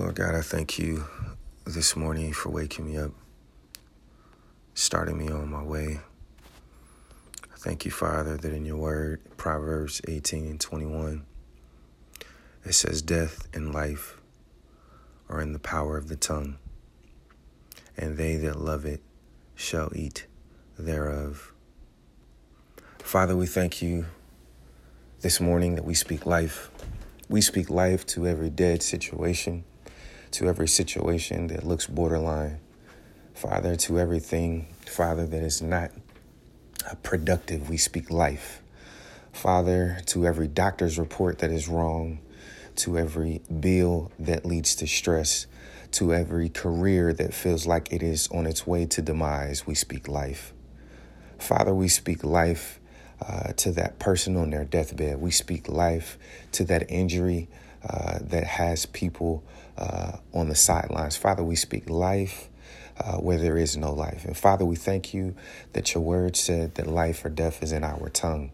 Lord God, I thank you this morning for waking me up, starting me on my way. I thank you, Father, that in your word, Proverbs 18 and 21, it says, Death and life are in the power of the tongue, and they that love it shall eat thereof. Father, we thank you this morning that we speak life. We speak life to every dead situation to every situation that looks borderline. Father, to everything, Father, that is not productive, we speak life. Father, to every doctor's report that is wrong, to every bill that leads to stress, to every career that feels like it is on its way to demise, we speak life. Father, we speak life uh, to that person on their deathbed. We speak life to that injury uh, that has people uh, on the sidelines. Father, we speak life. Uh, where there is no life. And Father, we thank you that your word said that life or death is in our tongue.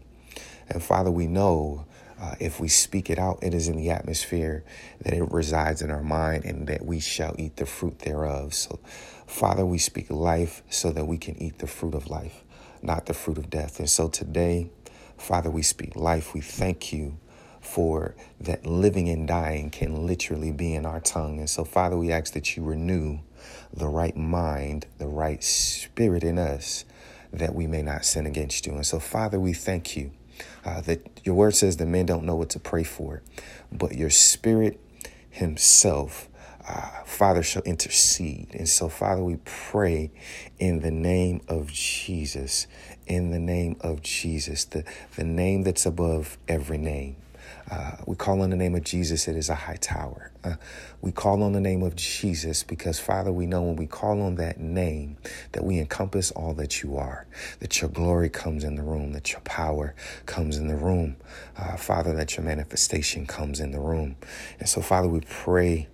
And Father, we know uh, if we speak it out, it is in the atmosphere, that it resides in our mind, and that we shall eat the fruit thereof. So, Father, we speak life so that we can eat the fruit of life, not the fruit of death. And so today, Father, we speak life. We thank you for that living and dying can literally be in our tongue. And so, Father, we ask that you renew the right mind, the right spirit in us, that we may not sin against you. And so, Father, we thank you uh, that your word says that men don't know what to pray for, but your spirit himself. Uh, Father shall intercede. And so, Father, we pray in the name of Jesus, in the name of Jesus, the, the name that's above every name. Uh, we call on the name of Jesus, it is a high tower. Uh, we call on the name of Jesus because, Father, we know when we call on that name that we encompass all that you are, that your glory comes in the room, that your power comes in the room, uh, Father, that your manifestation comes in the room. And so, Father, we pray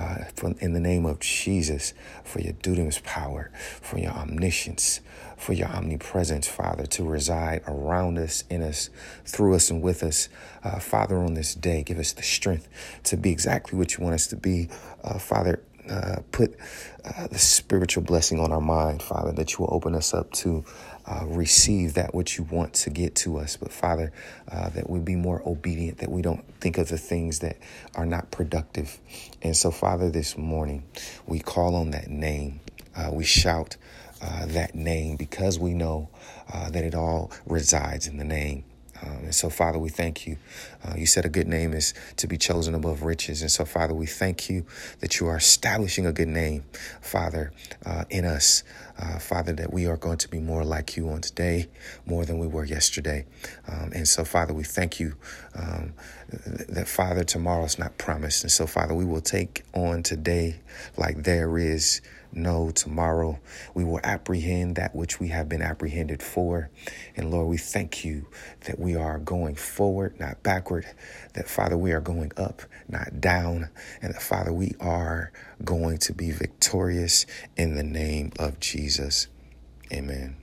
uh, in the name of Jesus for your dunamis power, for your omniscience, for your omnipresence, Father, to reside around us, in us, through us, and with us. Uh, Father, on this day, give us the strength to be exactly what you want us to be. Uh, Father, uh, put uh, the spiritual blessing on our mind, Father, that you will open us up to uh, receive that which you want to get to us. But Father, uh, that we be more obedient, that we don't think of the things that are not productive. And so, Father, this morning we call on that name. Uh, we shout that name because we know that it all resides in the name. Um, and so, Father, we thank you. Uh, you said a good name is to be chosen above riches. And so, Father, we thank you that you are establishing a good name, Father, uh, in us. Uh, Father, that we are going to be more like you on today, more than we were yesterday. Um, and so, Father, we thank you um, that, Father, tomorrow is not promised. And so, Father, we will take on today like there is no tomorrow. We will apprehend that which we have been apprehended for. And Lord, we thank you that we are going forward, not backward, that Father, we are going up, not down, and that Father, we are going to be victorious in the name of Jesus. Amen.